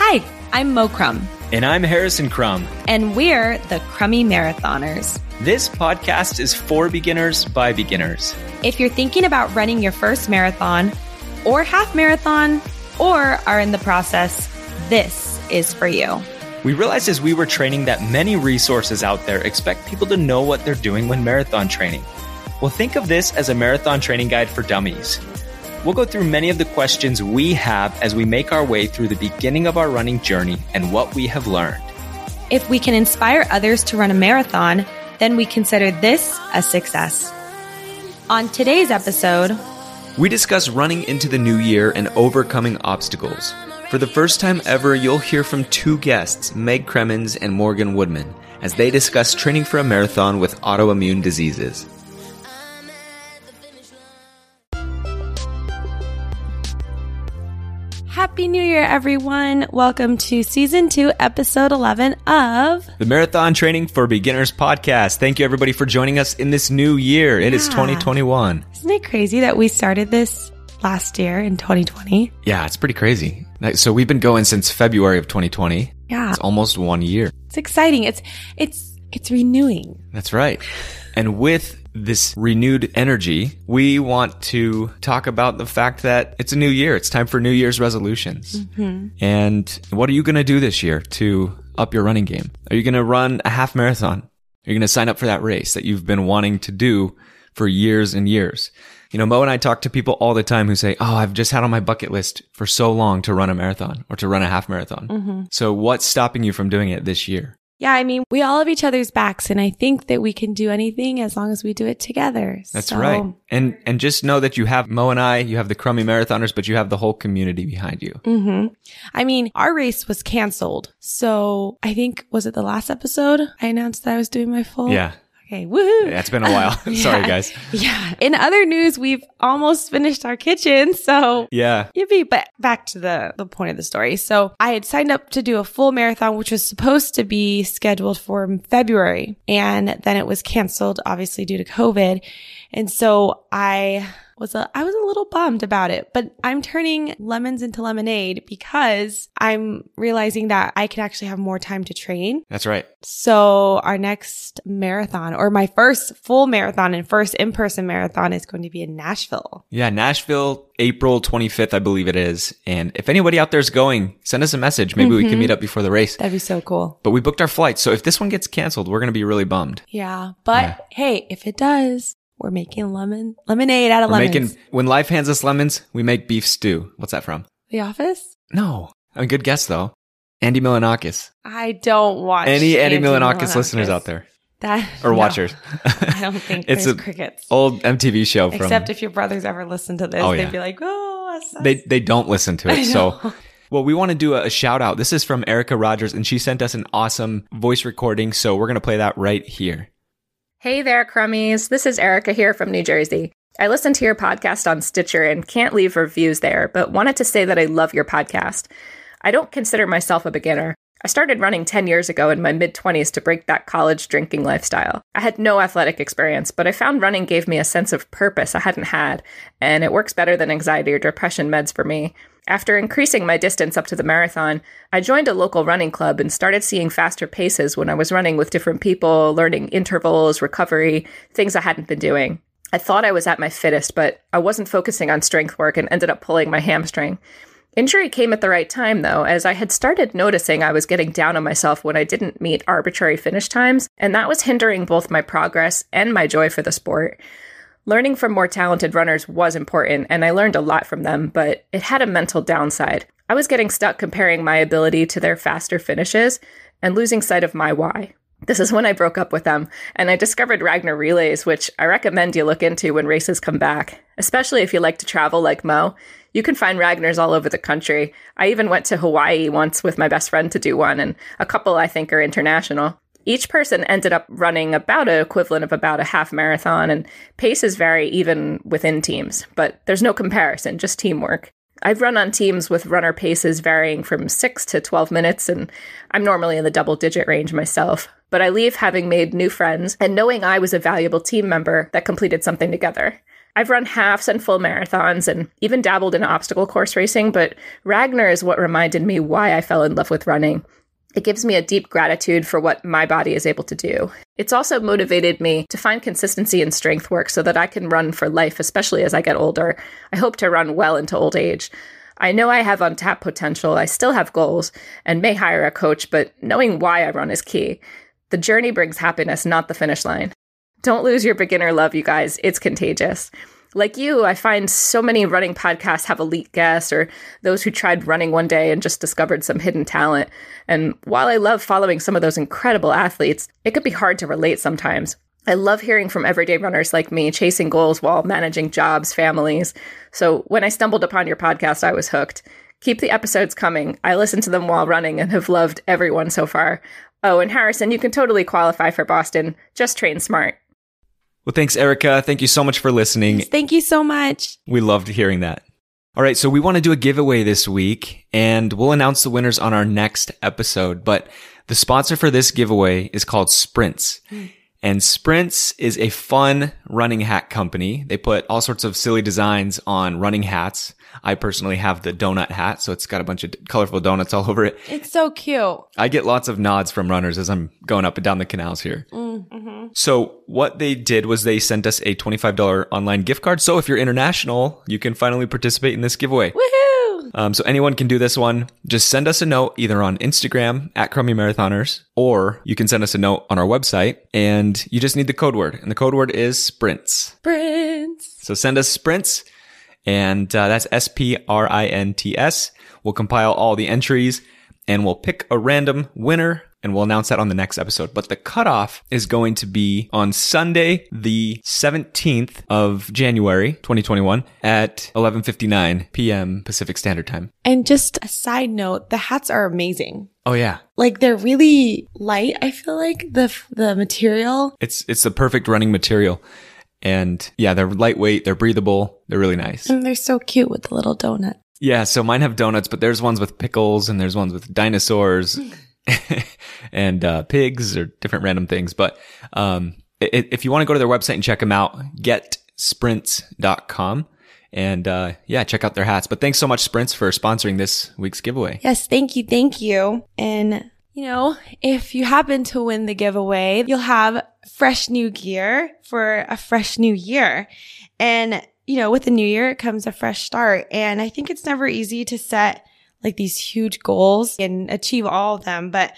Hi, I'm Mo Crumb, And I'm Harrison Crumb. and we're the Crummy Marathoners. This podcast is for beginners by beginners. If you're thinking about running your first marathon or half marathon or are in the process, this is for you. We realized as we were training that many resources out there expect people to know what they're doing when marathon training. Well, think of this as a marathon training guide for dummies. We'll go through many of the questions we have as we make our way through the beginning of our running journey and what we have learned. If we can inspire others to run a marathon, then we consider this a success. On today's episode, We discuss running into the new year and overcoming obstacles. For the first time ever, you'll hear from two guests, Meg Cremens and Morgan Woodman, as they discuss training for a marathon with autoimmune diseases. Happy New Year, everyone. Welcome to season two, episode 11 of The Marathon Training for Beginners podcast. Thank you everybody for joining us in this new year. It is Yeah. 2021. Isn't it crazy that we started this last year in 2020? Yeah, it's pretty crazy. So we've been going since February of 2020. Yeah. It's almost one year. It's exciting. It's it's it's renewing. That's right. And with this renewed energy, we want to talk about the fact that it's a new year. It's time for New Year's resolutions. Mm-hmm. And what are you going to do this year to up your running game? Are you going to run a half marathon? Are you going to sign up for that race that you've been wanting to do for years and years? You know, Mo and I talk to people all the time who say, Oh, I've just had on my bucket list for so long to run a marathon or to run a half marathon. Mm-hmm. So what's stopping you from doing it this year? Yeah, I mean, we all have each other's backs, and I think that we can do anything as long as we do it together. That's So, right. And and just know that you have Mo and I, you have the crummy marathoners, but you have the whole community behind you. mhm. I mean, our race was canceled. So I think, was it the last episode? I announced that I was doing my full. Yeah. Okay. Woohoo. Yeah, it's been a while. Sorry Yeah. guys. Yeah. In other news, we've almost finished our kitchen. So Yeah. Yippee! But back to the, the point of the story. So I had signed up to do a full marathon, which was supposed to be scheduled for February. And then it was canceled, obviously due to COVID. And so I was a, I was a little bummed about it, but I'm turning lemons into lemonade because I'm realizing that I can actually have more time to train. That's right. So our next marathon or my first full marathon and first in-person marathon is going to be in Nashville. Yeah, Nashville, April 25th, I believe it is. And if anybody out there's going, send us a message. Maybe we can mm-hmm. meet up before the race. That'd be so cool. But we booked our flights. So if this one gets canceled, we're going to be really bummed. Yeah. But hey, if it does, we're making lemon lemonade out of We're lemons. making, when life hands us lemons, we make beef stew. What's that from? the Office? No. I mean, good guess though. Andy Milonakis. I don't watch Any Andy Andy Milonakis listeners out there That or no. watchers? I don't think it's a crickets. old MTV show from. Except if your brothers ever listen to this, Oh, they'd yeah. be like, "Oh, that's, they they don't listen to it. So, well, we want to do a, a shout out. This is from Erica Rogers, and she sent us an awesome voice recording. So we're gonna play that right here. Hey there, Crummies. This is Erica here from New Jersey. I listened to your podcast on Stitcher and can't leave reviews there, but wanted to say that I love your podcast. I don't consider myself a beginner. I started running 10 years ago in my mid 20s to break that college drinking lifestyle. I had no athletic experience, but I found running gave me a sense of purpose I hadn't had, and it works better than anxiety or depression meds for me. After increasing my distance up to the marathon, I joined a local running club and started seeing faster paces when I was running with different people, learning intervals, recovery, things I hadn't been doing. I thought I was at my fittest, but I wasn't focusing on strength work and ended up pulling my hamstring. Injury came at the right time, though, as I had started noticing I was getting down on myself when I didn't meet arbitrary finish times, and that was hindering both my progress and my joy for the sport. Learning from more talented runners was important, and I learned a lot from them, but it had a mental downside. I was getting stuck comparing my ability to their faster finishes and losing sight of my why. This is when I broke up with them, and I discovered Ragnar Relays, which I recommend you look into when races come back, especially if you like to travel like Mo. You can find Ragnars all over the country. I even went to Hawaii once with my best friend to do one, and a couple I think are international. Each person ended up running about an equivalent of about a half marathon, and paces vary even within teams, but there's no comparison, just teamwork. I've run on teams with runner paces varying from 6 to 12 minutes, and I'm normally in the double digit range myself. But I leave having made new friends and knowing I was a valuable team member that completed something together. I've run halves and full marathons and even dabbled in obstacle course racing, but Ragnar is what reminded me why I fell in love with running. It gives me a deep gratitude for what my body is able to do. It's also motivated me to find consistency in strength work so that I can run for life, especially as I get older. I hope to run well into old age. I know I have untapped potential, I still have goals, and may hire a coach, but knowing why I run is key. The journey brings happiness, not the finish line. Don't lose your beginner love, you guys. It's contagious. Like you, I find so many running podcasts have elite guests or those who tried running one day and just discovered some hidden talent. And while I love following some of those incredible athletes, it could be hard to relate sometimes. I love hearing from everyday runners like me chasing goals while managing jobs, families. So when I stumbled upon your podcast, I was hooked. Keep the episodes coming. I listen to them while running and have loved everyone so far. Oh, and Harrison, you can totally qualify for Boston. Just train smart. Well, thanks, Erica. Thank you so much for listening. Thank you so much. We loved hearing that. All right, so we want to do a giveaway this week, and we'll announce the winners on our next episode. But the sponsor for this giveaway is called Sprints. Hmm. And Sprints is a fun running hat company. They put all sorts of silly designs on running hats. I personally have the donut hat, so it's got a bunch of colorful donuts all over it. It's so cute. I get lots of nods from runners as I'm going up and down the canals here. Mm-hmm. So what they did was they sent us a $25 online gift card. So if you're international, you can finally participate in this giveaway. Woohoo! Um, so anyone can do this one. Just send us a note either on Instagram at Crummy Marathoners, or you can send us a note on our website and you just need the code word. And the code word is sprints. Sprints. So send us sprints and uh, that's S P R I N T S. We'll compile all the entries and we'll pick a random winner and we'll announce that on the next episode. But the cutoff is going to be on Sunday, the 17th of January, 2021 at 11:59 p.m. Pacific Standard Time. And just a side note, the hats are amazing. Oh yeah. Like they're really light. I feel like the the material. It's it's the perfect running material. And yeah, they're lightweight, they're breathable, they're really nice. And they're so cute with the little donut. Yeah, so mine have donuts, but there's ones with pickles and there's ones with dinosaurs and uh, pigs or different random things. But um, if you want to go to their website and check them out, getsprints.com. And uh, yeah, check out their hats. But thanks so much, Sprints, for sponsoring this week's giveaway. Yes, thank you, thank you. And you know, if you happen to win the giveaway, you'll have fresh new gear for a fresh new year. And you know, with the new year comes a fresh start. And I think it's never easy to set like these huge goals and achieve all of them. But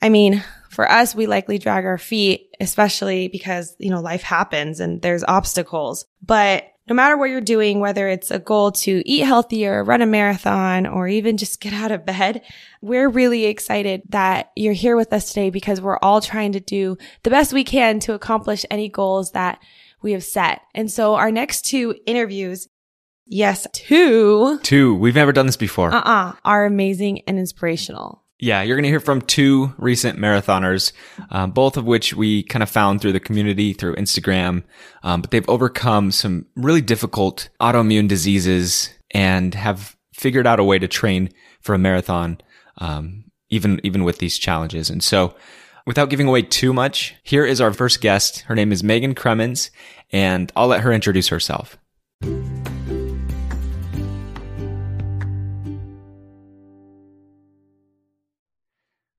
I mean, for us, we likely drag our feet, especially because, you know, life happens and there's obstacles. But no matter what you're doing, whether it's a goal to eat healthier, run a marathon, or even just get out of bed, we're really excited that you're here with us today because we're all trying to do the best we can to accomplish any goals that we have set. And so our next two interviews, yes, two, Two, we've never done this before. uh-uh, are amazing and inspirational. Yeah, you're going to hear from two recent marathoners, um, both of which we kind of found through the community, through Instagram. Um, but they've overcome some really difficult autoimmune diseases and have figured out a way to train for a marathon, um, even even with these challenges. And so, without giving away too much, here is our first guest. Her name is Megan Cremens, and I'll let her introduce herself.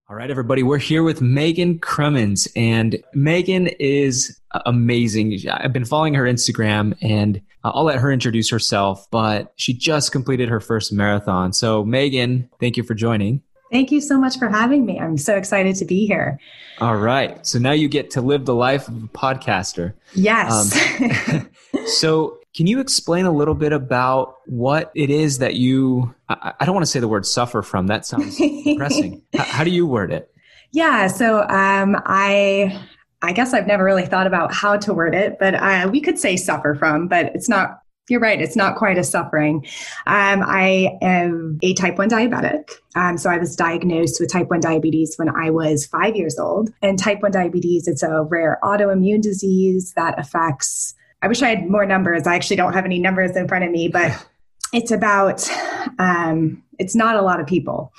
All right, everybody, we're here with Megan Cremens, and Megan is amazing. I've been following her Instagram, and I'll let her introduce herself, but she just completed her first marathon. So, Megan, thank you for joining. Thank you so much for having me. I'm so excited to be here. All right. So now you get to live the life of a podcaster. Yes. Um, so, can you explain a little bit about what it is that you, I, I don't want to say the word suffer from, that sounds depressing. how, how, do you word it? Yeah, so um, I, I guess I've never really thought about how to word it, but uh, we could say suffer from, but it's not you're right. It's not quite a suffering. Um, I am a type 1 diabetic. Um, so I was diagnosed with type 1 diabetes when I was five years old. And type 1 diabetes, it's a rare autoimmune disease that affects I wish I had more numbers. I actually don't have any numbers in front of me, but it's about, um, it's not a lot of people.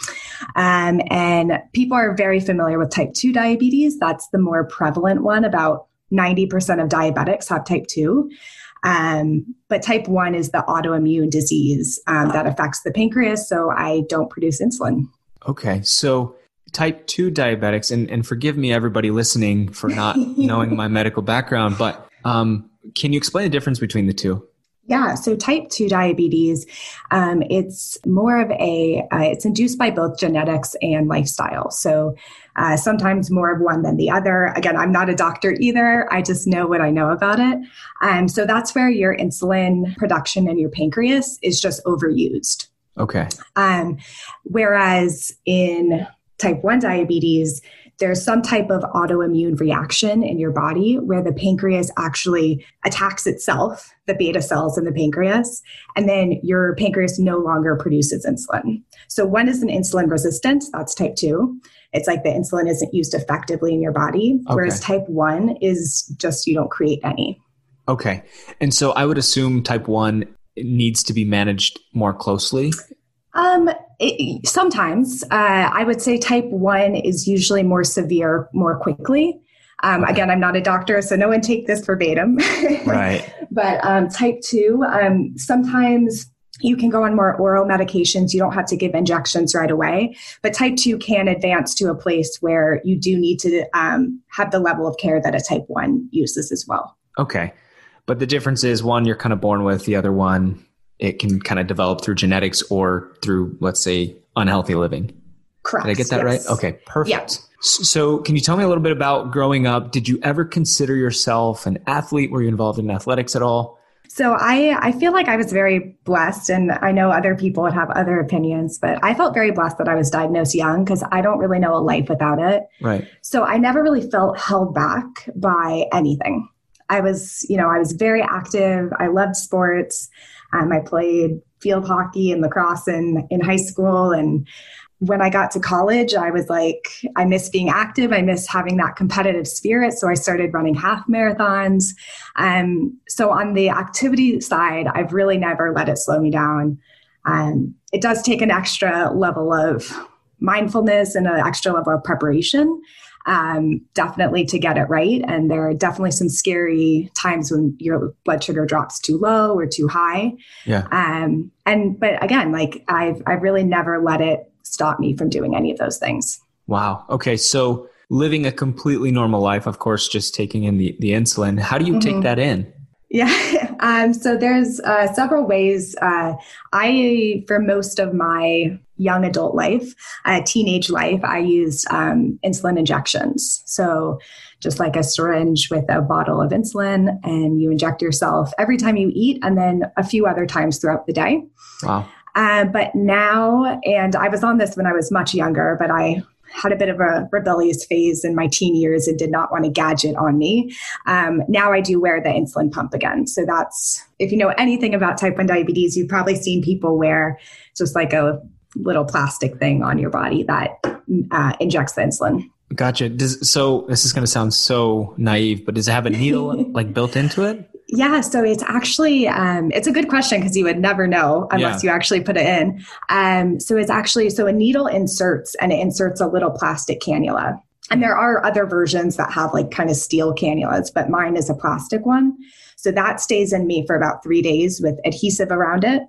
Um, and people are very familiar with type 2 diabetes. That's the more prevalent one. About 90% of diabetics have type 2. Um, but type 1 is the autoimmune disease um, that affects the pancreas. So I don't produce insulin. Okay. So type 2 diabetics, and, and forgive me, everybody listening, for not knowing my medical background, but um, can you explain the difference between the two? Yeah, so type 2 diabetes, um, it's more of a, uh, it's induced by both genetics and lifestyle. So uh, sometimes more of one than the other. Again, I'm not a doctor either. I just know what I know about it. Um, so that's where your insulin production in your pancreas is just overused. Okay. Um, whereas in type 1 diabetes, there's some type of autoimmune reaction in your body where the pancreas actually attacks itself, the beta cells in the pancreas, and then your pancreas no longer produces insulin. So one is an insulin resistance, that's type 2. It's like the insulin isn't used effectively in your body, okay. whereas type 1 is just you don't create any. Okay. And so I would assume type 1 needs to be managed more closely. Um, it, sometimes uh, I would say type one is usually more severe more quickly. Um. Again, I'm not a doctor, so no one take this verbatim. right. But um, type two, um, sometimes you can go on more oral medications. You don't have to give injections right away. But type 2 can advance to a place where you do need to um, have the level of care that a type 1 uses as well. Okay. But the difference is one you're kind of born with, the other one it can kind of develop through genetics or through, let's say, unhealthy living. Correct. Did I get that yes. right? Okay, perfect. Yeah. So, can you tell me a little bit about growing up? Did you ever consider yourself an athlete? Were you involved in athletics at all? So I, I feel like I was very blessed, and I know other people would have other opinions, but I felt very blessed that I was diagnosed young because I don't really know a life without it. Right. So I never really felt held back by anything. I was, you know, I was very active. I loved sports. Um, I played field hockey and lacrosse in, in high school. And when I got to college, I was like, I miss being active. I miss having that competitive spirit. So I started running half marathons. Um, so on the activity side, I've really never let it slow me down. Um, it does take an extra level of mindfulness and an extra level of preparation um, definitely to get it right. And there are definitely some scary times when your blood sugar drops too low or too high. Yeah. Um, and but again, like I've I've really never let it stop me from doing any of those things. Wow. Okay. So living a completely normal life, of course, just taking in the, the insulin. How do you mm-hmm. take that in? Yeah. Um, so there's uh, several ways. Uh, I, for most of my young adult life, uh, teenage life, I used um, insulin injections. So just like a syringe with a bottle of insulin, and you inject yourself every time you eat, and then a few other times throughout the day. Wow. Uh, but now, and I was on this when I was much younger, but I had a bit of a rebellious phase in my teen years and did not want a gadget on me. Um, now I do wear the insulin pump again. So that's, if you know anything about type 1 diabetes, you've probably seen people wear just like a little plastic thing on your body that uh, injects the insulin. Gotcha. Does so this is going to sound so naive, but does it have a needle like built into it? Yeah, so it's actually um, it's a good question because you would never know unless Yeah. you actually put it in. Um, so it's actually so a needle inserts and it inserts a little plastic cannula. And there are other versions that have like kind of steel cannulas, but mine is a plastic one. So that stays in me for about three days with adhesive around it.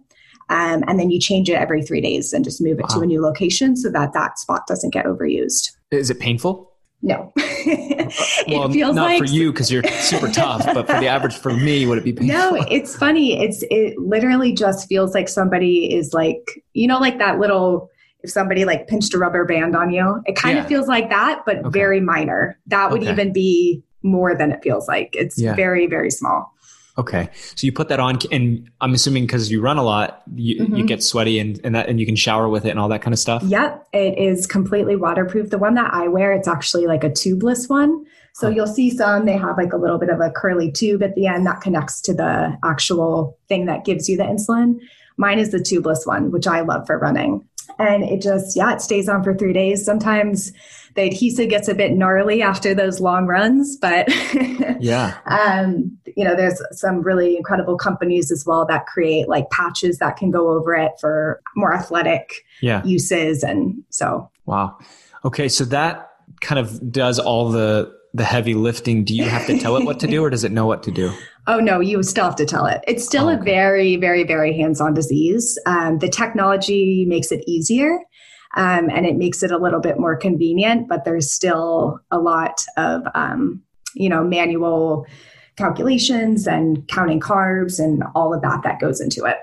Um, and then you change it every three days and just move it to a new location so that that spot doesn't get overused. Is it painful? No, well, it feels not like for you because you're super tough, but for the average, for me, would it be painful? No, it's funny. It's it literally just feels like somebody is like, you know, like that little if somebody like pinched a rubber band on you. It kind Yeah. of feels like that, but Okay. very minor. That would Okay. even be more than it feels like. It's Yeah. very, very small. Okay, so you put that on, and I'm assuming because you run a lot, you, you Mhm. get sweaty, and and that and you can shower with it and all that kind of stuff. Yep, it is completely waterproof. The one that I wear, it's actually like a tubeless one. So Huh. you'll see some, they have like a little bit of a curly tube at the end that connects to the actual thing that gives you the insulin. Mine is the tubeless one, which I love for running. And it just, yeah, it stays on for three days. Sometimes the adhesive gets a bit gnarly after those long runs, but Yeah. um, you know, there's some really incredible companies as well that create like patches that can go over it for more athletic Yeah. uses. And so, Wow. Okay, so that kind of does all the the heavy lifting. Do you have to tell it what to do, or does it know what to do? oh no, you still have to tell it. It's still Oh, a very, very, very hands on disease. Um, the technology makes it easier. Um, and it makes it a little bit more convenient, but there's still a lot of, um, you know, manual calculations and counting carbs and all of that that goes into it.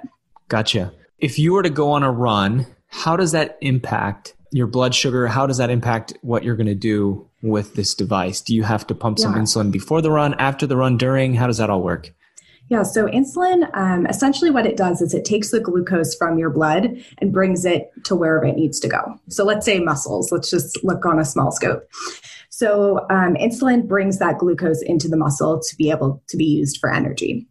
Gotcha. If you were to go on a run, how does that impact your blood sugar? How does that impact what you're going to do with this device? Do you have to pump some Yeah. insulin before the run, after the run, during? How does that all work? Yeah, so insulin, um, essentially what it does is it takes the glucose from your blood and brings it to wherever it needs to go. So let's say muscles, let's just look on a small scope. So um, insulin brings that glucose into the muscle to be able to be used for energy.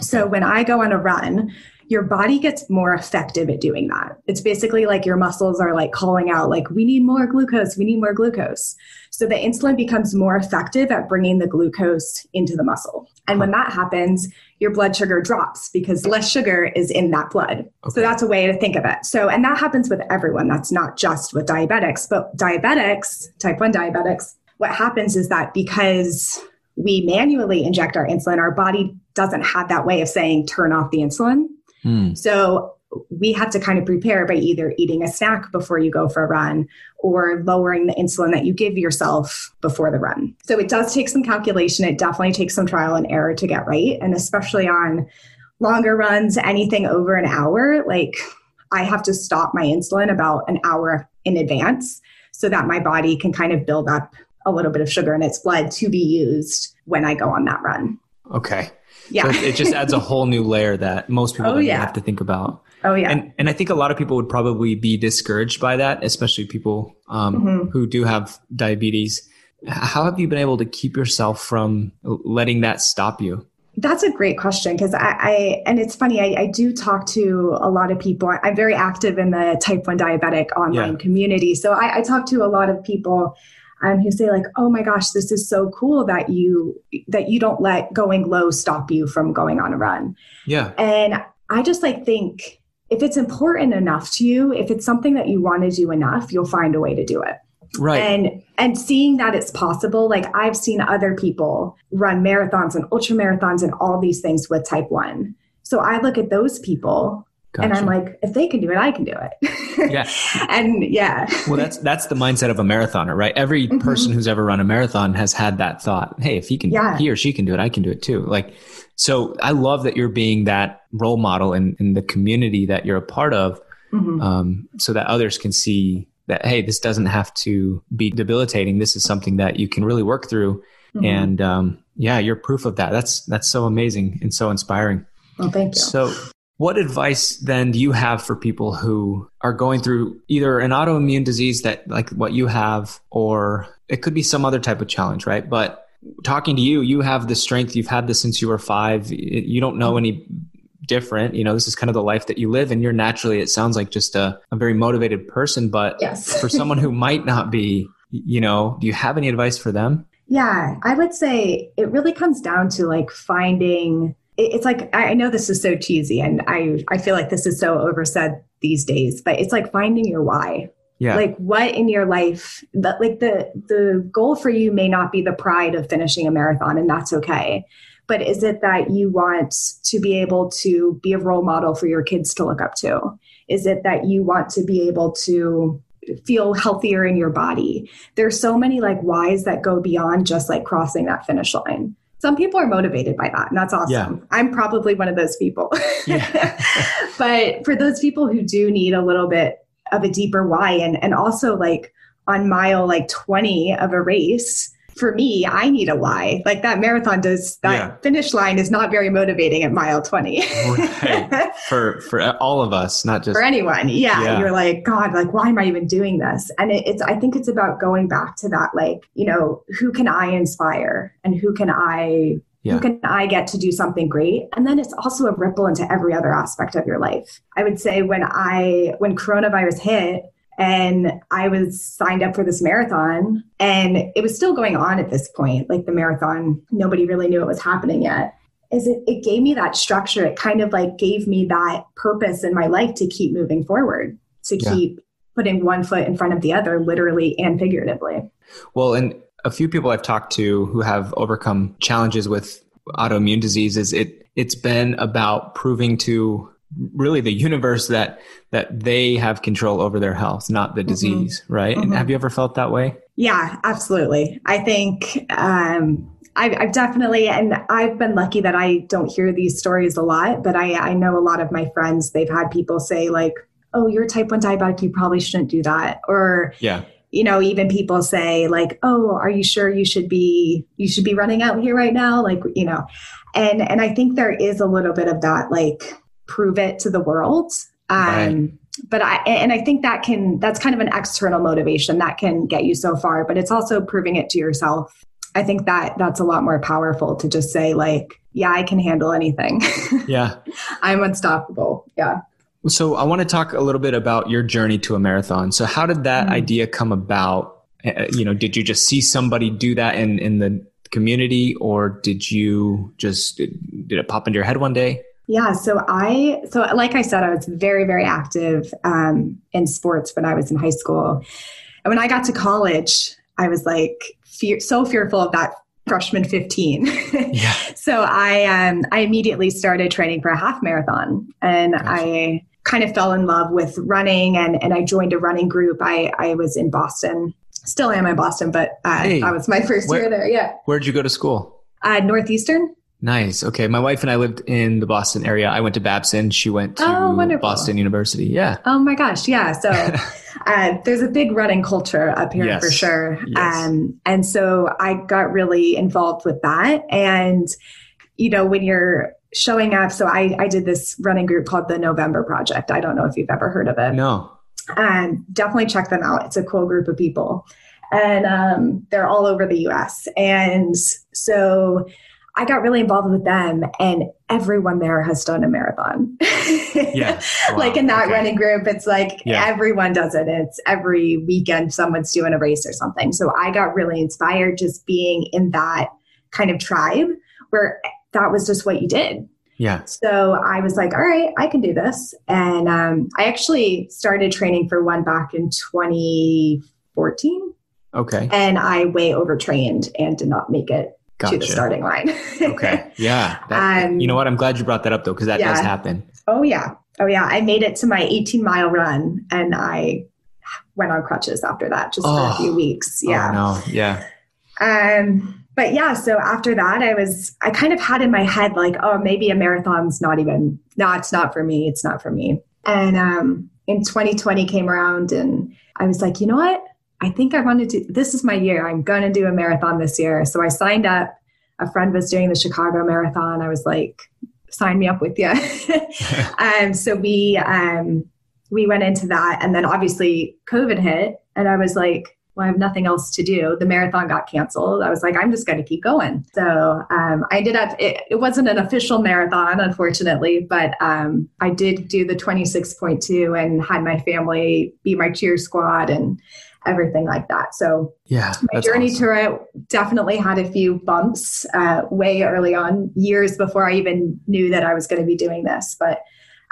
So when I go on a run, your body gets more effective at doing that. It's basically like your muscles are like calling out, like, we need more glucose, we need more glucose. So the insulin becomes more effective at bringing the glucose into the muscle. And when that happens, your blood sugar drops because less sugar is in that blood. So that's a way to think of it. So, and that happens with everyone. That's not just with diabetics, but diabetics, type 1 diabetics, what happens is that because we manually inject our insulin, our body doesn't have that way of saying turn off the insulin. Hmm. So we have to kind of prepare by either eating a snack before you go for a run or lowering the insulin that you give yourself before the run. So it does take some calculation. It definitely takes some trial and error to get right. And especially on longer runs, anything over an hour, like I have to stop my insulin about an hour in advance so that my body can kind of build up a little bit of sugar in its blood to be used when I go on that run. Okay. Yeah. So it just adds a whole new layer that most people Oh, don't yeah. have to think about. oh, yeah. And and I think a lot of people would probably be discouraged by that, especially people um, Mhm. who do have diabetes. How have you been able to keep yourself from letting that stop you? That's a great question because I, I, and it's funny, I, I do talk to a lot of people. I'm very active in the type 1 diabetic online Yeah. community. So I, I talk to a lot of people um, who say like, oh my gosh, this is so cool that you, that you don't let going low stop you from going on a run. Yeah. And I just like think if it's important enough to you, if it's something that you want to do enough, you'll find a way to do it Right. and and seeing that it's possible like i've seen other people run marathons and ultra marathons and all these things with type 1 so i look at those people and i'm like if they can do it i can do it Yeah. and yeah well, that's that's the mindset of a marathoner, right? Every Mhm. person who's ever run a marathon has had that thought. Hey, if he can, Yeah. he or she can do it, I can do it too. Like, so I love that you're being that role model in, in the community that you're a part of, Mhm. um, so that others can see that hey, this doesn't have to be debilitating. This is something that you can really work through. Mhm. And um, yeah, you're proof of that. That's that's so amazing and so inspiring. well thank you So, what advice then do you have for people who are going through either an autoimmune disease that, like what you have, or it could be some other type of challenge, right? But talking to you, you have the strength, you've had this since you were five, you don't know any different. You know, this is kind of the life that you live, and you're naturally, it sounds like just a, a very motivated person. But Yes. for someone who might not be, you know, do you have any advice for them? Yeah, I would say it really comes down to like finding. It- It's like I I know this is so cheesy, and I I feel like this is so oversaid these days, but it's like finding your why. Yeah. Like what in your life that like the the goal for you may not be the pride of finishing a marathon, and that's okay. But is it that you want to be able to be a role model for your kids to look up to? Is it that you want to be able to feel healthier in your body? There's so many like whys that go beyond just like crossing that finish line. Some people are motivated by that, and that's awesome. Yeah. I'm probably one of those people. Yeah. but for those people who do need a little bit of a deeper why and and also like on mile like 20 of a race for me i need a why like that marathon does that Yeah. finish line is not very motivating at mile 20 Right. for for all of us, not just for anyone yeah, Yeah. you're like god like why am i even doing this and it, it's i think it's about going back to that like you know who can i inspire and who can i Yeah. who can i get to do something great and then it's also a ripple into every other aspect of your life i would say when i when coronavirus hit and I was signed up for this marathon and it was still going on at this point like the marathon nobody really knew it was happening yet. Is it, it gave me that structure. It kind of like gave me that purpose in my life to keep moving forward to Yeah. keep putting one foot in front of the other literally and figuratively. Well, and a few people I've talked to who have overcome challenges with autoimmune diseases, it it's been about proving to really the universe that that they have control over their health, not the disease, right? And Mhm. have you ever felt that way? Yeah, absolutely. I think um, I've, I've definitely, and I've been lucky that I don't hear these stories a lot, but I, I know a lot of my friends, they've had people say, like, oh, you're type 1 diabetic, you probably shouldn't do that. Or, Yeah. you know, even people say, like, oh, are you sure you should be, you should be running out here right now? Like, you know, and, and I think there is a little bit of that, like, prove it to the world. Um, Right. but I and I think that can that's kind of an external motivation that can get you so far, but it's also proving it to yourself. I think that that's a lot more powerful to just say like, yeah, I can handle anything. Yeah. I'm unstoppable. Yeah. So I want to talk a little bit about your journey to a marathon. So how did that Mhm. idea come about? Uh, You know, did you just see somebody do that in in the community, or did you just did it pop into your head one day? Yeah, so I so like I said, I was very very active um, in sports when I was in high school, and when I got to college, I was like fear, so fearful of that freshman fifteen. Yeah. so I um, I immediately started training for a half marathon, and I kind of fell in love with running, and and I joined a running group. I I was in Boston, still am in Boston, but uh, Hey, that was my first where- year there. Yeah, Where'd you go to school? uh, Northeastern. Nice. Okay. My wife and I lived in the Boston area. I went to Babson. She went to Oh. Boston University. Yeah. Oh my gosh, yeah. So uh, there's a big running culture up here Yes. for sure. Yes. Um, and so I got really involved with that. And, you know, when you're showing up, so I, I did this running group called the November Project. I don't know if you've ever heard of it No. um, definitely check them out. It's a cool group of people, and um, they're all over the U.S. And so I got really involved with them, and everyone there has done a marathon. Yeah. like in that Okay. running group, it's like Yeah. everyone does it. It's every weekend someone's doing a race or something. So I got really inspired just being in that kind of tribe where that was just what you did. Yeah. So I was like, all right, I can do this. And um, I actually started training for one back in 2014. Okay. And I way overtrained and did not make it to the starting line. Okay. Yeah. That- Um, you know what? I'm glad you brought that up though, because that does happen. oh, yeah. Oh, yeah. I made it to my 18 mile run and I went on crutches after that just for Oh. a few weeks. Yeah. Oh, no. Yeah. Um, but yeah, so after that, I was, I kind of had in my head, like, oh, maybe a marathon's not even, no, it's not for me. It's not for me. And um, in 2020 came around and I was like, you know what? I think I wanted to this is my year. I'm going to do a marathon this year. So I signed up. A friend was doing the Chicago Marathon. I was like, sign me up with you. um, so we, um, we went into that. And then obviously COVID hit and I was like, well, I have nothing else to do. The marathon got canceled. I was like, I'm just going to keep going. So um, I ended up, it, it, wasn't an official marathon, unfortunately, but um, I did do the 26.2 and had my family be my cheer squad and everything like that. So yeah, my journey awesome. to it definitely had a few bumps uh, way early on, years before I even knew that I was going to be doing this. But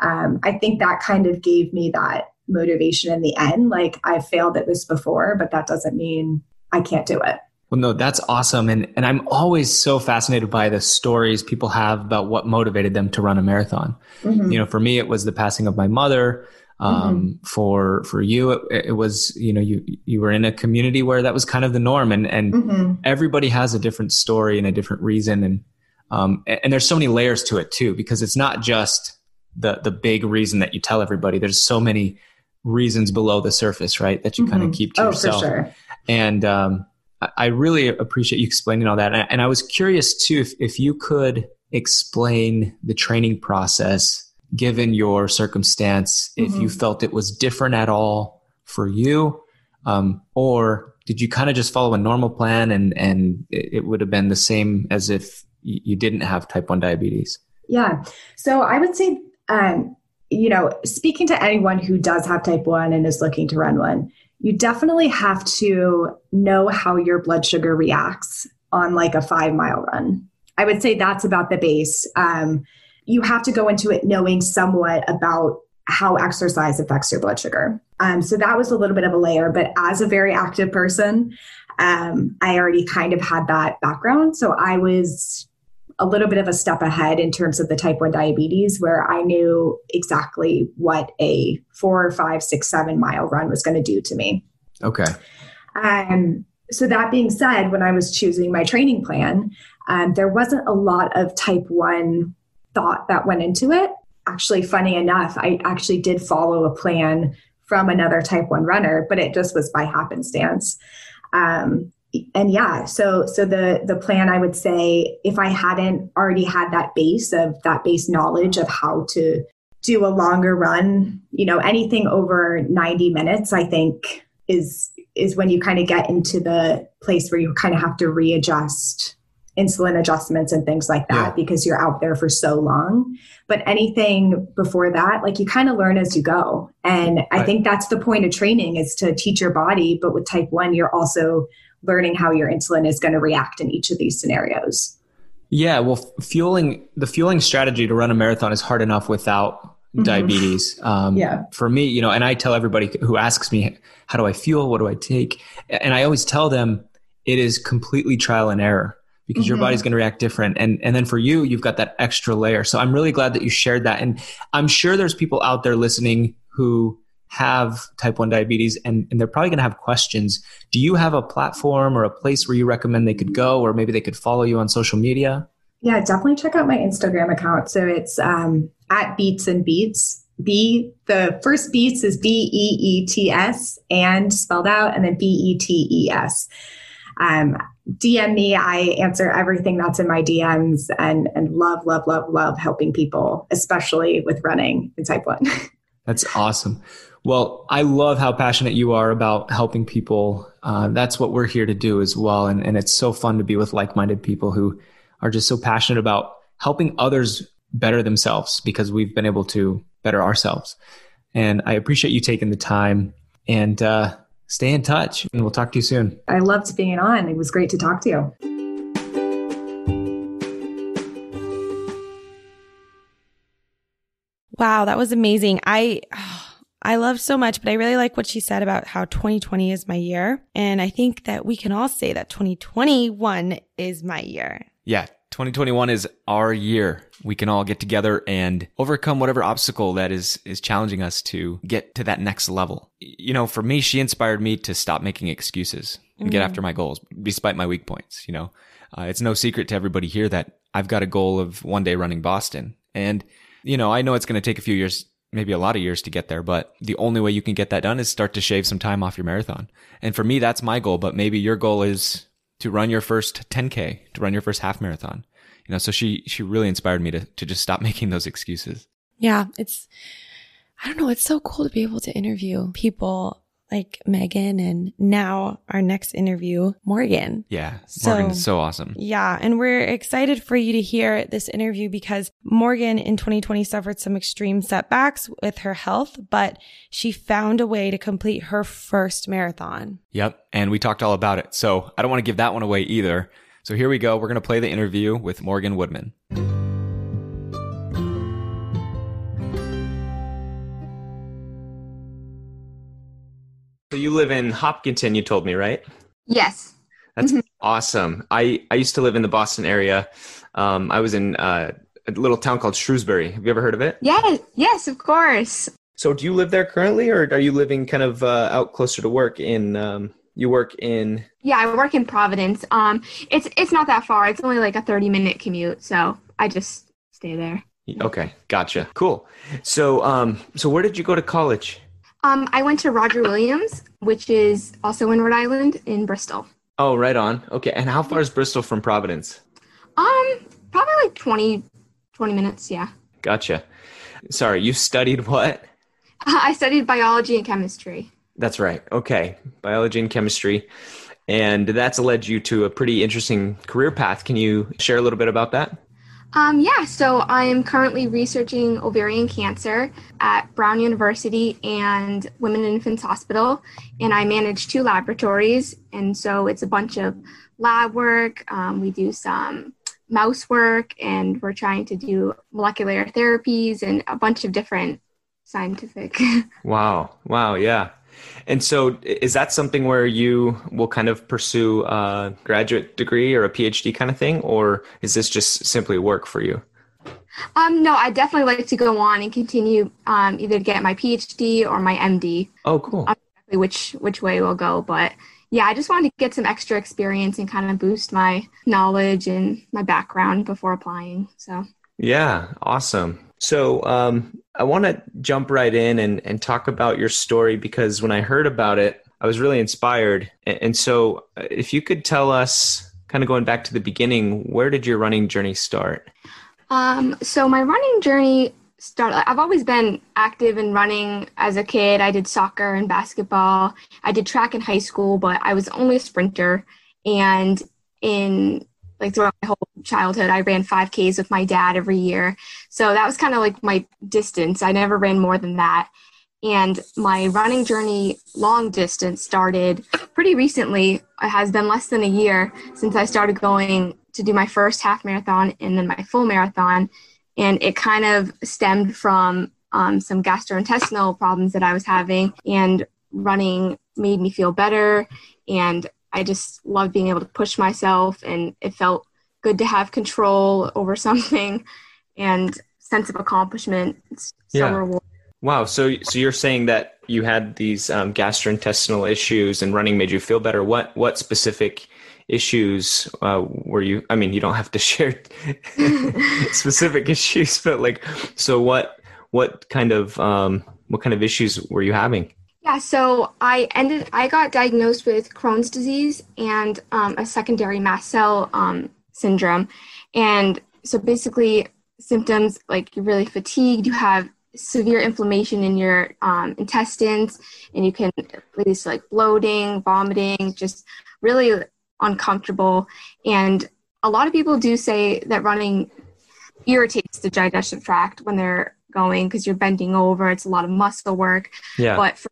um, I think that kind of gave me that motivation in the end. Like I've failed at this before, but that doesn't mean I can't do it. Well, no, that's awesome. And, and I'm always so fascinated by the stories people have about what motivated them to run a marathon. Mm-hmm. You know, for me, it was the passing of my mother. Um, mm-hmm. for, for you, it, it, was, you know, you, you were in a community where that was kind of the norm and, and mm-hmm. everybody has a different story and a different reason. And, um, and there's so many layers to it too, because it's not just the, the big reason that you tell everybody. There's so many reasons below the surface, right? That you mm-hmm. kind of keep to oh, yourself. For sure. And um, I really appreciate you explaining all that. And I was curious too if, if you could explain the training process given your circumstance, mm-hmm. if you mm-hmm. felt it was different at all for you, um, or did you kind of just follow a normal plan and and it would have been the same as if you didn't have type 1 diabetes? Yeah. So I would say um, you know, speaking to anyone who does have type 1 and is looking to run one, you definitely have to know how your blood sugar reacts on like a five mile run. I would say that's about the base. Um, you have to go into it knowing somewhat about how exercise affects your blood sugar. Um, so that was a little bit of a layer, but as a very active person, um, I already kind of had that background. So I was a little bit of a step ahead in terms of the type 1 diabetes, where I knew exactly what a four, five, six, seven mile run was going to do to me. Okay. Um, so, that being said, when I was choosing my training plan, um, there wasn't a lot of type 1 thought that went into it. Actually, funny enough, I actually did follow a plan from another type 1 runner, but it just was by happenstance. Um, and yeah so so the the plan i would say if i hadn't already had that base of that base knowledge of how to do a longer run you know anything over 90 minutes i think is is when you kind of get into the place where you kind of have to readjust insulin adjustments and things like that yeah. because you're out there for so long but anything before that like you kind of learn as you go and right. i think that's the point of training is to teach your body but with type 1 you're also learning how your insulin is going to react in each of these scenarios. Yeah, well, fueling the fueling strategy to run a marathon is hard enough without mm-hmm. diabetes. Um, yeah. For me, you know, and I tell everybody who asks me, how do I fuel? What do I take? And I always tell them it is completely trial and error because mm-hmm. your body's going to react different. And, and then for you, you've got that extra layer. So I'm really glad that you shared that. And I'm sure there's people out there listening who have type 1 diabetes and, and they're probably going to have questions. Do you have a platform or a place where you recommend they could go, or maybe they could follow you on social media? Yeah, definitely check out my Instagram account. So it's um, at beets and betes B, the first beats is B E E T S and spelled out, and then B E T E S. Um, DM me. I answer everything that's in my DMs and, and love, love, love, love helping people, especially with running in type 1. That's awesome. Well, I love how passionate you are about helping people. Uh, that's what we're here to do as well. And, and it's so fun to be with like minded people who are just so passionate about helping others better themselves because we've been able to better ourselves. And I appreciate you taking the time and uh, stay in touch. And we'll talk to you soon. I loved being on. It was great to talk to you. Wow, that was amazing. I. I loved so much, but I really like what she said about how 2020 is my year. And I think that we can all say that 2021 is my year. Yeah. 2021 is our year. We can all get together and overcome whatever obstacle that is is challenging us to get to that next level. You know, for me, she inspired me to stop making excuses and mm-hmm. get after my goals despite my weak points, you know. Uh, it's no secret to everybody here that I've got a goal of one day running Boston. And you know, I know it's going to take a few years maybe a lot of years to get there, but the only way you can get that done is start to shave some time off your marathon. And for me, that's my goal, but maybe your goal is to run your first 10K, to run your first half marathon. You know, so she, she really inspired me to, to just stop making those excuses. Yeah. It's, I don't know. It's so cool to be able to interview people like Megan and now our next interview, Morgan. Yeah. So- Morgan is so awesome. Yeah. And we're excited for you to hear this interview because Morgan in 2020 suffered some extreme setbacks with her health, but she found a way to complete her first marathon. Yep. And we talked all about it. So I don't want to give that one away either. So here we go. We're going to play the interview with Morgan Woodman. So you live in Hopkinton, you told me, right? Yes. That's awesome. I, I used to live in the Boston area. Um, I was in uh, a little town called Shrewsbury. Have you ever heard of it? Yes. Yes, of course. So do you live there currently, or are you living kind of uh, out closer to work? In um, you work in? Yeah, I work in Providence. Um, it's it's not that far. It's only like a thirty minute commute, so I just stay there. Okay, gotcha. Cool. So um, so where did you go to college? Um, I went to Roger Williams, which is also in Rhode Island, in Bristol. Oh, right on. Okay, and how far is Bristol from Providence? Um, probably like 20, 20 minutes. Yeah. Gotcha. Sorry, you studied what? I studied biology and chemistry. That's right. Okay. Biology and chemistry. And that's led you to a pretty interesting career path. Can you share a little bit about that? Um, yeah, so I am currently researching ovarian cancer at Brown University and Women and Infants Hospital, and I manage two laboratories. And so it's a bunch of lab work. Um, we do some mouse work, and we're trying to do molecular therapies and a bunch of different scientific. Wow. Wow. Yeah. And so is that something where you will kind of pursue a graduate degree or a PhD kind of thing, or is this just simply work for you? um, no, I definitely like to go on and continue um, either to get my PhD or my MD. Oh, cool. Sure exactly which which way we'll go, but yeah, I just wanted to get some extra experience and kind of boost my knowledge and my background before applying. So Yeah, awesome. So um, I want to jump right in and, and talk about your story because when I heard about it, I was really inspired. And, so, uh, if you could tell us, kind of going back to the beginning, where did your running journey start? Um, so my running journey started. I've always been active in running as a kid. I did soccer and basketball. I did track in high school, but I was only a sprinter. And in like throughout my whole childhood, I ran 5Ks with my dad every year. So that was kind of like my distance. I never ran more than that. And my running journey, long distance, started pretty recently. It has been less than a year since I started going to do my first half marathon and then my full marathon. And it kind of stemmed from um, some gastrointestinal problems that I was having, and running made me feel better. And I just love being able to push myself, and it felt good to have control over something and sense of accomplishment. So Yeah. rewarding. Wow. So, so you're saying that you had these um, gastrointestinal issues and running made you feel better. What what specific issues uh, were you? I mean, you don't have to share specific issues, but like, so what what kind of um, what kind of issues were you having? Yeah, so I ended. I got diagnosed with Crohn's disease and um, a secondary mast cell um, syndrome, and so basically symptoms like you're really fatigued, you have severe inflammation in your um, intestines, and you can lead to like bloating, vomiting, just really uncomfortable. And a lot of people do say that running irritates the digestive tract when they're going because you're bending over. It's a lot of muscle work. Yeah. But for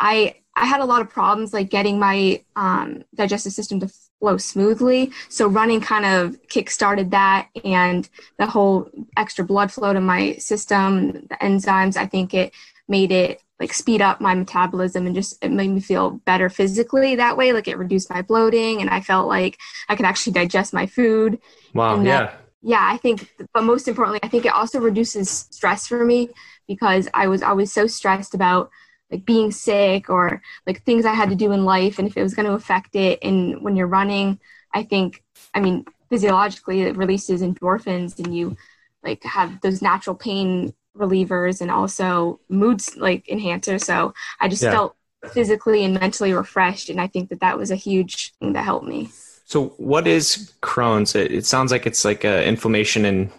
I I had a lot of problems like getting my um, digestive system to flow smoothly. So running kind of kick-started that, and the whole extra blood flow to my system, the enzymes. I think it made it like speed up my metabolism and just it made me feel better physically that way. Like it reduced my bloating, and I felt like I could actually digest my food. Wow. Yeah. yeah, I think, but most importantly, I think it also reduces stress for me because I was always so stressed about like being sick or like things I had to do in life and if it was going to affect it. And when you're running, I think, I mean, physiologically, it releases endorphins and you like have those natural pain relievers and also moods like enhancers. So I just Yeah. felt physically and mentally refreshed. And I think that that was a huge thing that helped me. So, what is Crohn's? It, it sounds like it's like a inflammation in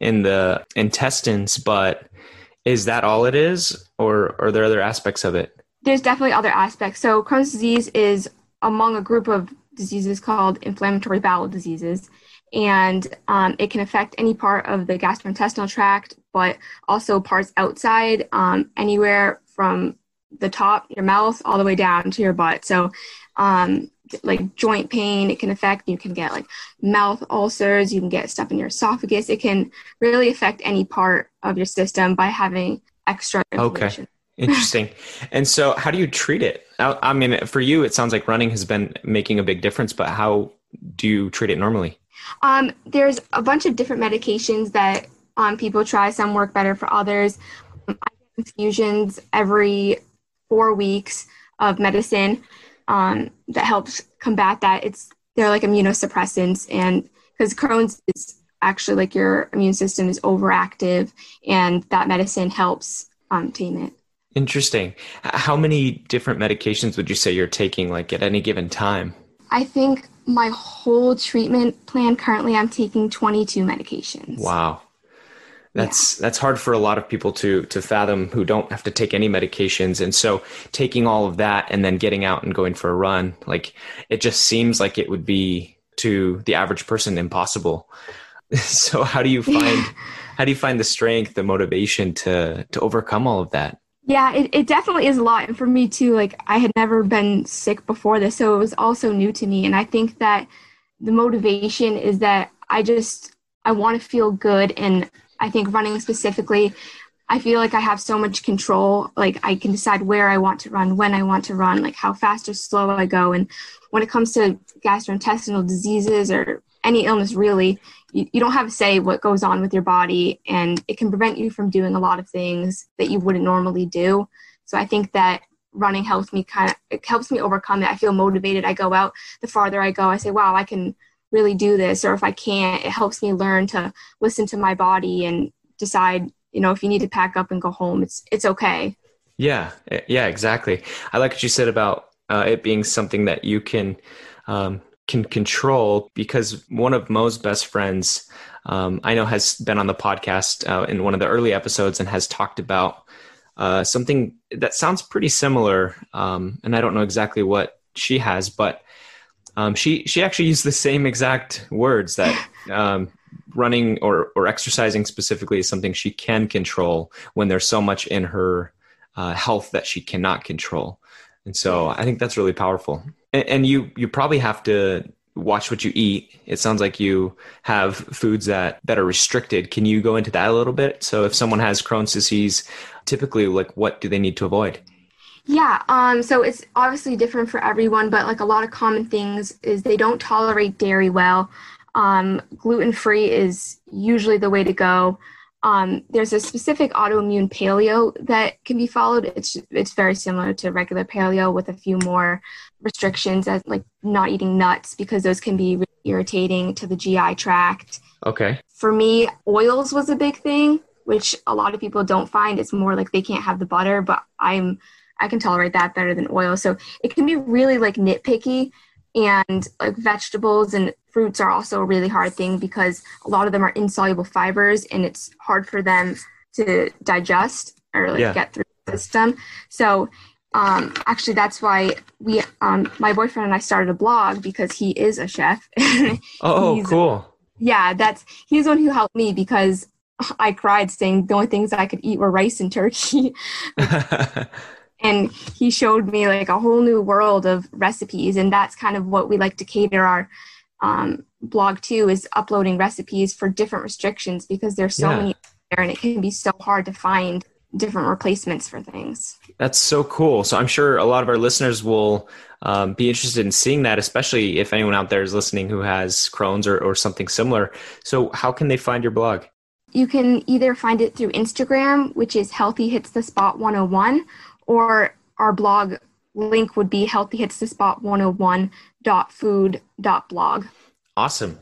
in the intestines, but is that all it is, or are there other aspects of it? there's definitely other aspects. So Crohn's disease is among a group of diseases called inflammatory bowel diseases, and um, it can affect any part of the gastrointestinal tract, but also parts outside, um, anywhere from the top, your mouth, all the way down to your butt. So, um, like joint pain, it can affect. You can get like mouth ulcers. You can get stuff in your esophagus. It can really affect any part of your system by having extra inflammation. Okay. Interesting. and so, how do you treat it? I, I, mean, for you, it sounds like running has been making a big difference, but how do you treat it normally? Um, there's a bunch of different medications that um, people try. Some work better for others. I get infusions every four weeks of medicine um, that helps combat that. It's they're like immunosuppressants, and because Crohn's is actually like your immune system is overactive, and that medicine helps um, tame it. Interesting. How many different medications would you say you're taking, like at any given time? I think my whole treatment plan currently, I'm taking 22 medications. Wow. That's yeah. that's hard for a lot of people to to fathom who don't have to take any medications. And so taking all of that and then getting out and going for a run, like it just seems like it would be to the average person impossible. so how do you find how do you find the strength, the motivation to to overcome all of that? Yeah, it, it definitely is a lot. And for me too, like I had never been sick before this, so it was also new to me. And I think that the motivation is that I just I want to feel good and I think running specifically, I feel like I have so much control. Like I can decide where I want to run, when I want to run, like how fast or slow I go. And when it comes to gastrointestinal diseases or any illness, really, you, you don't have a say what goes on with your body, and it can prevent you from doing a lot of things that you wouldn't normally do. So I think that running helps me kind of it helps me overcome it. I feel motivated. I go out. The farther I go, I say, "Wow, I can." Really do this or if i can't it helps me learn to listen to my body and decide you know if you need to pack up and go home it's it's okay. Yeah yeah exactly. I like what you said about uh, it being something that you can um, can control because one of mo's best friends um, i know has been on the podcast uh, in one of the early episodes and has talked about uh, something that sounds pretty similar um, and i don't know exactly what she has but um, she she actually used the same exact words that um, running or or exercising specifically is something she can control when there's so much in her uh, health that she cannot control, and so I think that's really powerful. And, and you you probably have to watch what you eat. It sounds like you have foods that that are restricted. Can you go into that a little bit? So if someone has Crohn's disease, typically like what do they need to avoid? Yeah, um, so it's obviously different for everyone, but like a lot of common things is they don't tolerate dairy well. Um, gluten free is usually the way to go. Um, there's a specific autoimmune paleo that can be followed. It's it's very similar to regular paleo with a few more restrictions, as like not eating nuts because those can be really irritating to the GI tract. Okay. For me, oils was a big thing, which a lot of people don't find. It's more like they can't have the butter, but I'm I can tolerate that better than oil. So it can be really like nitpicky and like vegetables and fruits are also a really hard thing because a lot of them are insoluble fibers and it's hard for them to digest or like yeah. get through the system. So um, actually that's why we um, my boyfriend and I started a blog because he is a chef. oh, cool. Yeah, that's he's the one who helped me because I cried saying the only things I could eat were rice and turkey. and he showed me like a whole new world of recipes. And that's kind of what we like to cater our um, blog to is uploading recipes for different restrictions because there's so yeah. many there and it can be so hard to find different replacements for things. That's so cool. So i'm sure a lot of our listeners will um, be interested in seeing that especially if anyone out there is listening who has crohn's or, or something similar. So how can they find your blog? You can either find it through instagram which is healthy hits the spot 101 or our blog link would be healthyhitsthespot101.food.blog. Awesome.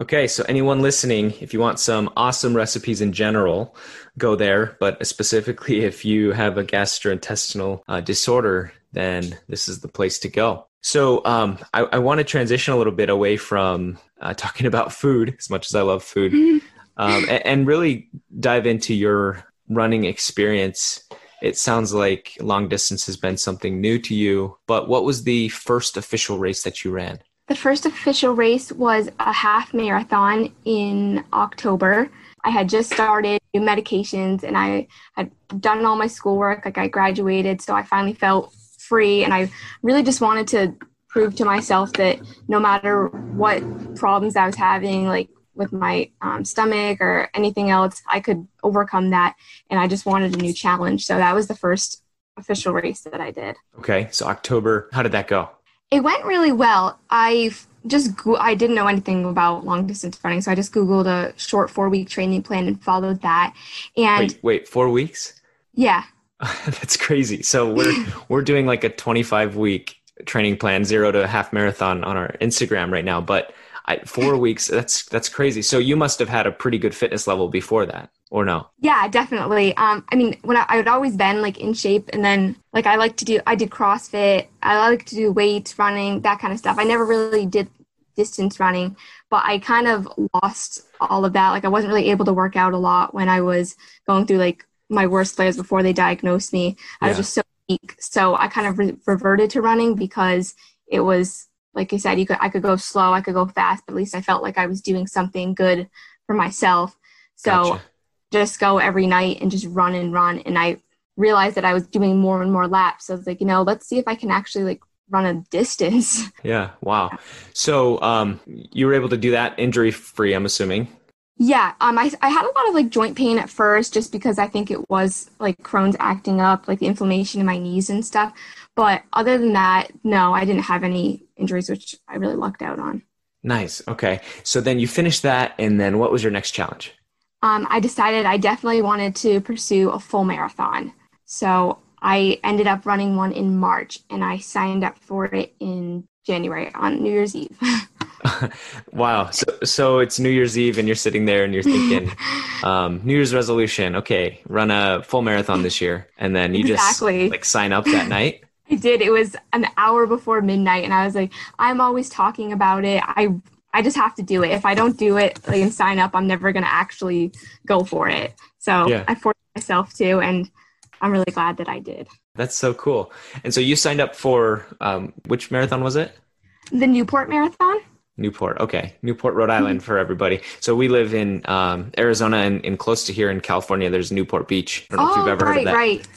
Okay, so anyone listening, if you want some awesome recipes in general, go there. But specifically, if you have a gastrointestinal uh, disorder, then this is the place to go. So um, I, I want to transition a little bit away from uh, talking about food, as much as I love food, um, and, and really dive into your running experience It sounds like long distance has been something new to you, but what was the first official race that you ran? The first official race was a half marathon in October. I had just started new medications and I had done all my schoolwork. Like I graduated, so I finally felt free and I really just wanted to prove to myself that no matter what problems I was having, like with my um, stomach or anything else, I could overcome that. And I just wanted a new challenge. So that was the first official race that I did. Okay, so October, how did that go? It went really well. I just I didn't know anything about long distance running, so I just googled a short four week training plan and followed that. And wait, wait, four weeks? Yeah. That's crazy. So we're we're doing like a 25 week training plan, zero to half marathon on our Instagram right now, but I, four weeks that's that's crazy. So you must have had a pretty good fitness level before that or no? Yeah definitely. Um i mean when I, I had always been like in shape and then like i like to do i did crossfit i like to do weights running that kind of stuff. I never really did distance running but i kind of lost all of that. Like i wasn't really able to work out a lot when i was going through like my worst flares before they diagnosed me. I was just so weak. So i kind of re- reverted to running because it was like I said, you could I could go slow, I could go fast, but at least I felt like I was doing something good for myself. So Gotcha. just go every night and just run and run. And I realized that I was doing more and more laps. So I was like, you know, let's see if I can actually like run a distance. yeah wow so um you were able to do that injury free i'm assuming Yeah, um, I, I had a lot of like joint pain at first just because I think it was like Crohn's acting up, like the inflammation in my knees and stuff. But other than that, no, I didn't have any injuries, which I really lucked out on. nice okay so then you finished that and then what was your next challenge Um, I decided I definitely wanted to pursue a full marathon. So I ended up running one in March and I signed up for it in January on New Year's Eve. wow so so it's new year's eve and you're sitting there and you're thinking um new year's resolution okay run a full marathon this year and then you Exactly. just like sign up that night I did. It was an hour before midnight, and I was like, I'm always talking about it. I I just have to do it. If I don't do it like, and sign up, I'm never gonna actually go for it. So Yeah. I forced myself to, and I'm really glad that I did. that's so cool and so you signed up for um which marathon was it The Newport Marathon. Newport. Okay. Newport, Rhode Island for everybody. So we live in um, Arizona and, and close to here in California, there's Newport Beach. I don't know if oh, you've ever right, heard of that. right.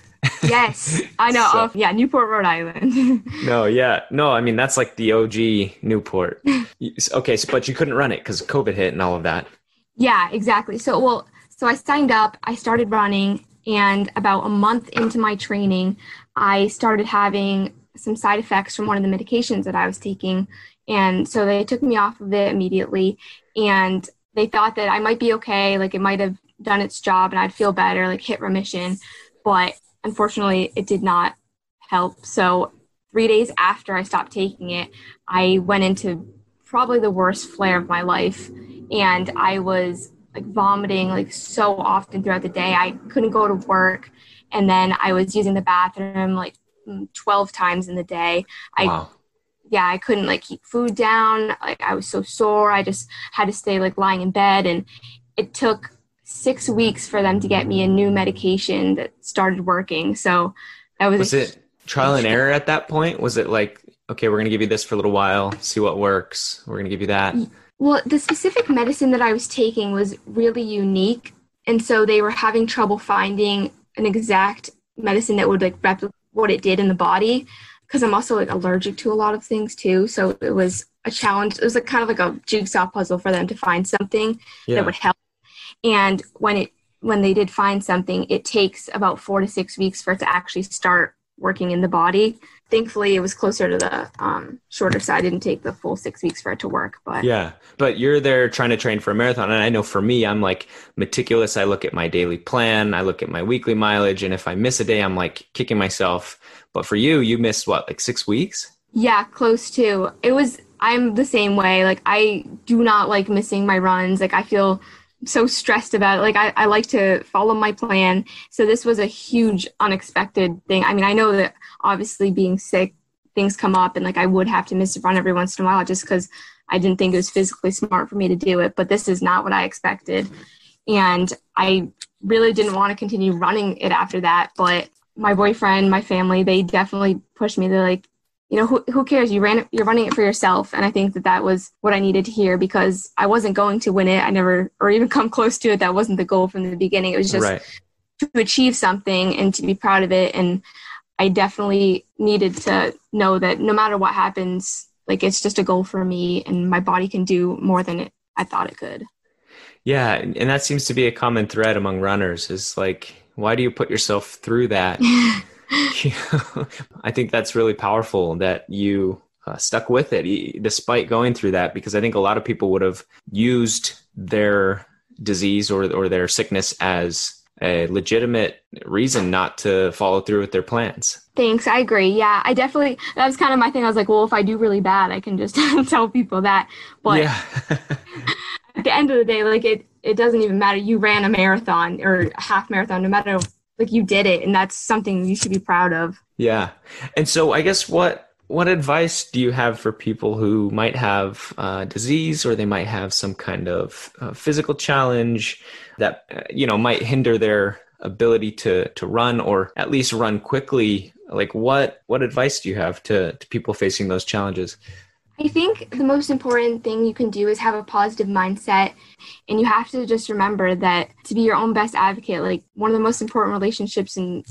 Yes, I know. So- oh, yeah, Newport, Rhode Island. No, yeah. No, I mean, that's like the OG Newport. okay. So, but you couldn't run it because COVID hit and all of that. Yeah, exactly. So, well, so I signed up, I started running, and about a month into my training, I started having some side effects from one of the medications that I was taking. And so they took me off of it immediately, and they thought that I might be okay, like it might have done its job and I'd feel better, like hit remission. But unfortunately, it did not help. So, three days after I stopped taking it, I went into probably the worst flare of my life and I was like vomiting like so often throughout the day. I couldn't go to work and then I was using the bathroom like mm, 12 times in the day. I Wow. yeah, I couldn't like keep food down. Like I was so sore. I just had to stay like lying in bed and it took 6 weeks for them to get me a new medication that started working. So that was, Was it trial and error at that point? Was it like, okay, we're going to give you this for a little while, see what works. We're going to give you that. Well, the specific medicine that I was taking was really unique, and so they were having trouble finding an exact medicine that would like replicate what it did in the body. Because I'm also like allergic to a lot of things too, so it was a challenge. It was like kind of like a jigsaw puzzle for them to find something Yeah. that would help. And when it when they did find something, it takes about four to six weeks for it to actually start working in the body. Thankfully, it was closer to the um, shorter side. It didn't take the full six weeks for it to work, but Yeah. But you're there trying to train for a marathon. And I know for me, I'm like meticulous. I look at my daily plan, I look at my weekly mileage. And if I miss a day, I'm like kicking myself. But for you, you missed what, like six weeks? Yeah, close to. It was I'm the same way. Like I do not like missing my runs. Like I feel so stressed about it. Like I, I like to follow my plan. So this was a huge unexpected thing. I mean, I know that obviously being sick, things come up and like I would have to miss a run every once in a while just because I didn't think it was physically smart for me to do it. But this is not what I expected. And I really didn't want to continue running it after that. But my boyfriend, my family, they definitely pushed me. They're like, you know, who, who cares? You ran it, you're running it for yourself. And I think that that was what I needed to hear because I wasn't going to win it. I never, or even come close to it. That wasn't the goal from the beginning. It was just Right. to achieve something and to be proud of it. And I definitely needed to know that no matter what happens, like it's just a goal for me and my body can do more than it, I thought it could. Yeah, and that seems to be a common thread among runners is like, why do you put yourself through that? I think that's really powerful that you uh, stuck with it despite going through that because I think a lot of people would have used their disease or or their sickness as a legitimate reason not to follow through with their plans. Thanks. I agree. Yeah, I definitely, that was kind of my thing. I was like, well, if I do really bad, I can just tell people that. But yeah. at the end of the day, like it, it doesn't even matter. You ran a marathon or a half marathon, no matter, like you did it. And that's something you should be proud of. Yeah. And so I guess what what advice do you have for people who might have uh, disease or they might have some kind of uh, physical challenge that uh, you know might hinder their ability to to run or at least run quickly like what what advice do you have to to people facing those challenges I think the most important thing you can do is have a positive mindset. And you have to just remember that to be your own best advocate, like one of the most important relationships in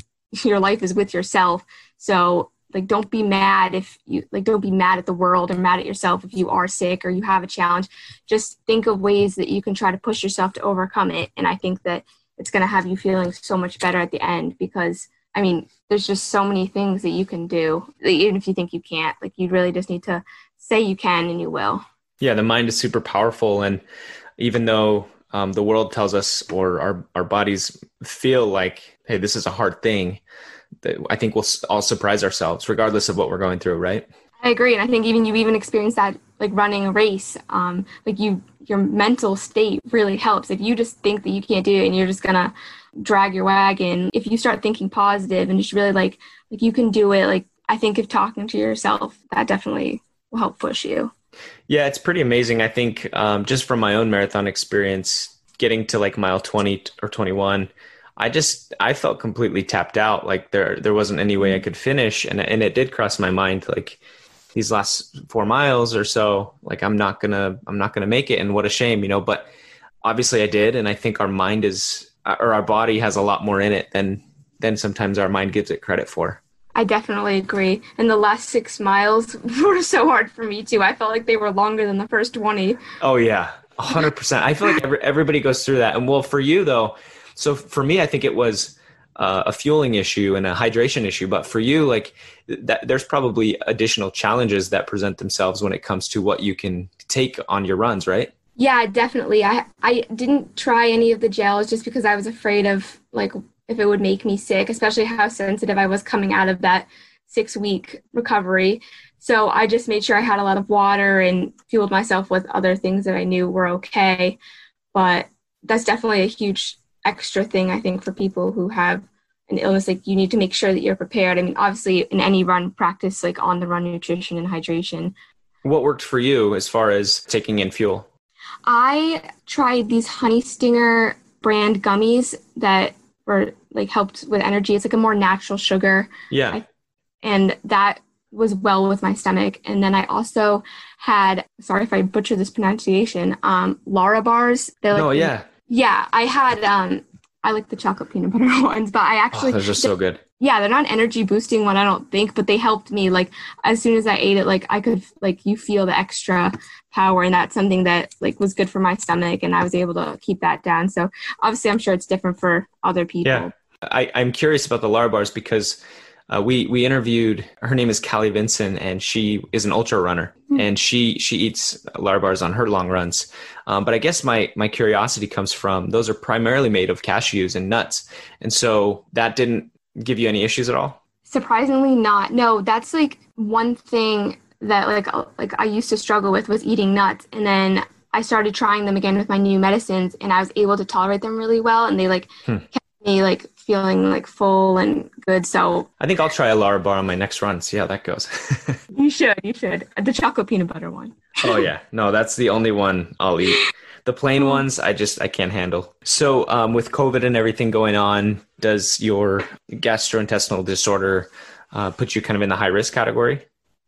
your life is with yourself. So, like, don't be mad if you, like, don't be mad at the world or mad at yourself if you are sick or you have a challenge. Just think of ways that you can try to push yourself to overcome it. And I think that it's going to have you feeling so much better at the end because I mean, there's just so many things that you can do, even if you think you can't. Like, you really just need to say you can and you will. yeah the mind is super powerful and even though um, the world tells us or our, our bodies feel like hey this is a hard thing that i think we'll all surprise ourselves regardless of what we're going through right I agree, and I think even you even experienced that like running a race. Um, like you, your mental state really helps. If you just think that you can't do it and you're just gonna drag your wagon, if you start thinking positive and just really like like you can do it, like I think if talking to yourself, that definitely will help push you. yeah it's pretty amazing. I think um, just from my own marathon experience getting to like mile 20 or 21 i just i felt completely tapped out. Like there there wasn't any way i could finish and, and it did cross my mind like these last four miles or so like i'm not gonna i'm not gonna make it and what a shame you know but obviously i did and i think our mind is or our body has a lot more in it than than sometimes our mind gives it credit for I definitely agree. And the last six miles were so hard for me too. I felt like they were longer than the first twenty. Oh yeah, hundred percent. I feel like every, everybody goes through that. And well, for you though, so for me, I think it was uh, a fueling issue and a hydration issue. But for you, like that, there's probably additional challenges that present themselves when it comes to what you can take on your runs, right? Yeah, definitely. I I didn't try any of the gels just because I was afraid of like if it would make me sick, especially how sensitive I was coming out of that six week recovery. So I just made sure I had a lot of water and fueled myself with other things that I knew were okay. But that's definitely a huge extra thing I think for people who have an illness. Like you need to make sure that you're prepared. I mean, obviously in any run practice like on the run nutrition and hydration. What worked for you as far as taking in fuel? I tried these Honey Stinger brand gummies that were like helped with energy. It's like a more natural sugar, Yeah. and that was well with my stomach. And then I also had sorry if I butcher this pronunciation, um, Lara bars. They're like oh yeah. yeah. I had um, I like the chocolate peanut butter ones, but I Oh, actually those are so good. yeah they're not an energy boosting one i don't think but they helped me like as soon as i ate it like i could like you feel the extra power and that's something that like was good for my stomach and i was able to keep that down. So obviously i'm sure it's different for other people. Yeah, I, I'm curious about the Lara bars because uh, we we interviewed her name is Callie Vinson and she is an ultra runner. And she she eats Lara bars on her long runs. Um, but I guess my my curiosity comes from those are primarily made of cashews and nuts, and so that didn't give you any issues at all. surprisingly not. No that's like one thing that like uh, like i used to struggle with was eating nuts and then i started trying them again with my new medicines and i was able to tolerate them really well and they like Hmm. kept me like feeling like full and good so I think I'll try a Lara bar on my next run. See how that goes. you should you should the chocolate peanut butter one oh yeah, no, that's the only one I'll eat. The plain ones, I just I can't handle. So, um, with COVID and everything going on, does your gastrointestinal disorder uh, put you kind of in the high risk category?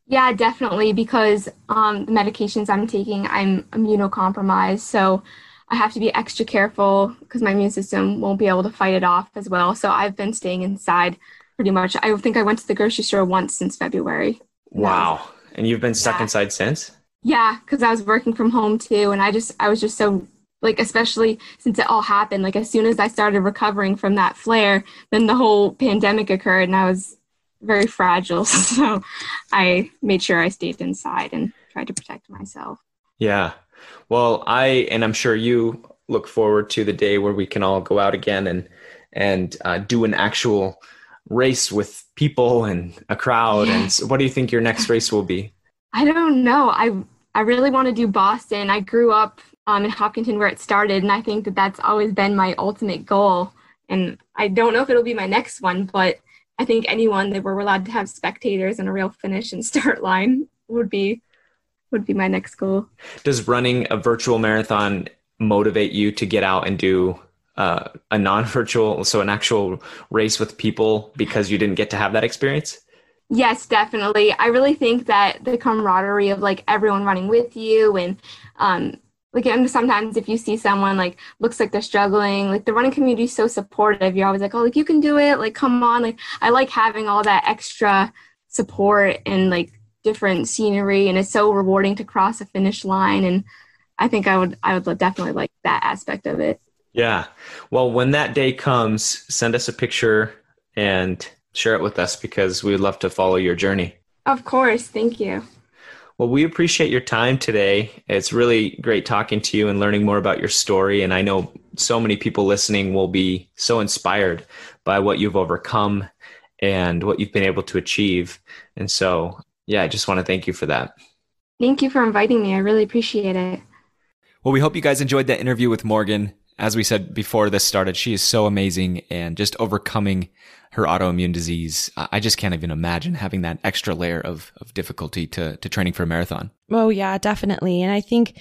Yeah, definitely. Because um, the medications I'm taking, I'm immunocompromised, so I have to be extra careful because my immune system won't be able to fight it off as well. So I've been staying inside pretty much. I think I went to the grocery store once since February. Wow. And you've been stuck yeah. inside since? Yeah, because I was working from home too. And I just, I was just so, like, especially since it all happened, like, as soon as I started recovering from that flare, then the whole pandemic occurred and I was very fragile. So I made sure I stayed inside and tried to protect myself. Yeah. Well, I, and I'm sure you look forward to the day where we can all go out again and, and uh, do an actual race with people and a crowd. And so what do you think your next race will be? I don't know. I I really want to do Boston. I grew up um, in Hopkinton where it started, and I think that that's always been my ultimate goal. And I don't know if it'll be my next one, but I think anyone that we're allowed to have spectators and a real finish and start line would be would be my next goal. Does running a virtual marathon motivate you to get out and do uh, a non-virtual, so an actual race with people because you didn't get to have that experience? Yes, definitely. I really think that the camaraderie of like everyone running with you and um like and sometimes if you see someone like looks like they're struggling, like the running community is so supportive. You're always like, oh, like you can do it. Like come on. Like I like having all that extra support and like different scenery, and it's so rewarding to cross a finish line. And I think I would I would definitely like that aspect of it. Yeah. Well, when that day comes, send us a picture and share it with us because we would love to follow your journey. Of course. Thank you. Well, we appreciate your time today. It's really great talking to you and learning more about your story. And I know so many people listening will be so inspired by what you've overcome and what you've been able to achieve. And so, yeah, I just want to thank you for that. Thank you for inviting me. I really appreciate it. Well, we hope you guys enjoyed that interview with Morgan as we said before this started, she is so amazing and just overcoming her autoimmune disease. I just can't even imagine having that extra layer of, of difficulty to, to training for a marathon. Oh, yeah, definitely. And I think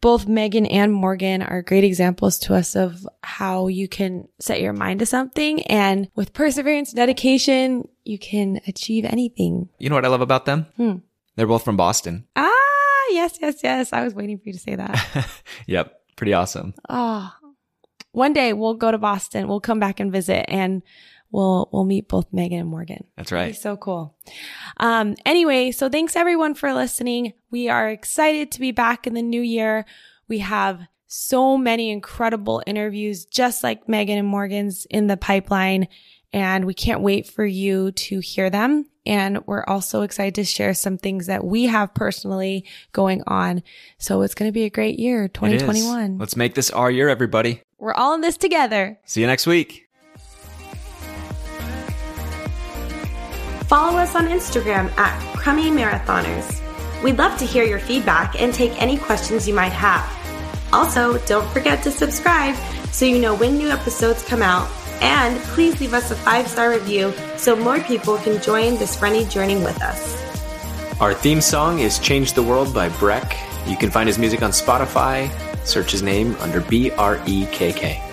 both Megan and Morgan are great examples to us of how you can set your mind to something and with perseverance, dedication, you can achieve anything. You know what I love about them? Hmm. They're both from Boston. Ah, yes, yes, yes. I was waiting for you to say that. yep. Pretty awesome. Oh, one day we'll go to Boston. We'll come back and visit and we'll we'll meet both Megan and Morgan. That's right. so cool. Um anyway, so thanks everyone for listening. We are excited to be back in the new year. We have so many incredible interviews just like Megan and Morgan's in the pipeline and we can't wait for you to hear them. And we're also excited to share some things that we have personally going on. So it's going to be a great year, 2021. Let's make this our year, everybody. We're all in this together. See you next week. Follow us on Instagram at Crummy Marathoners. We'd love to hear your feedback and take any questions you might have. Also, don't forget to subscribe so you know when new episodes come out. And please leave us a five star review so more people can join this running journey with us. Our theme song is Change the World by Brekk. You can find his music on Spotify, Search his name under B R E K K.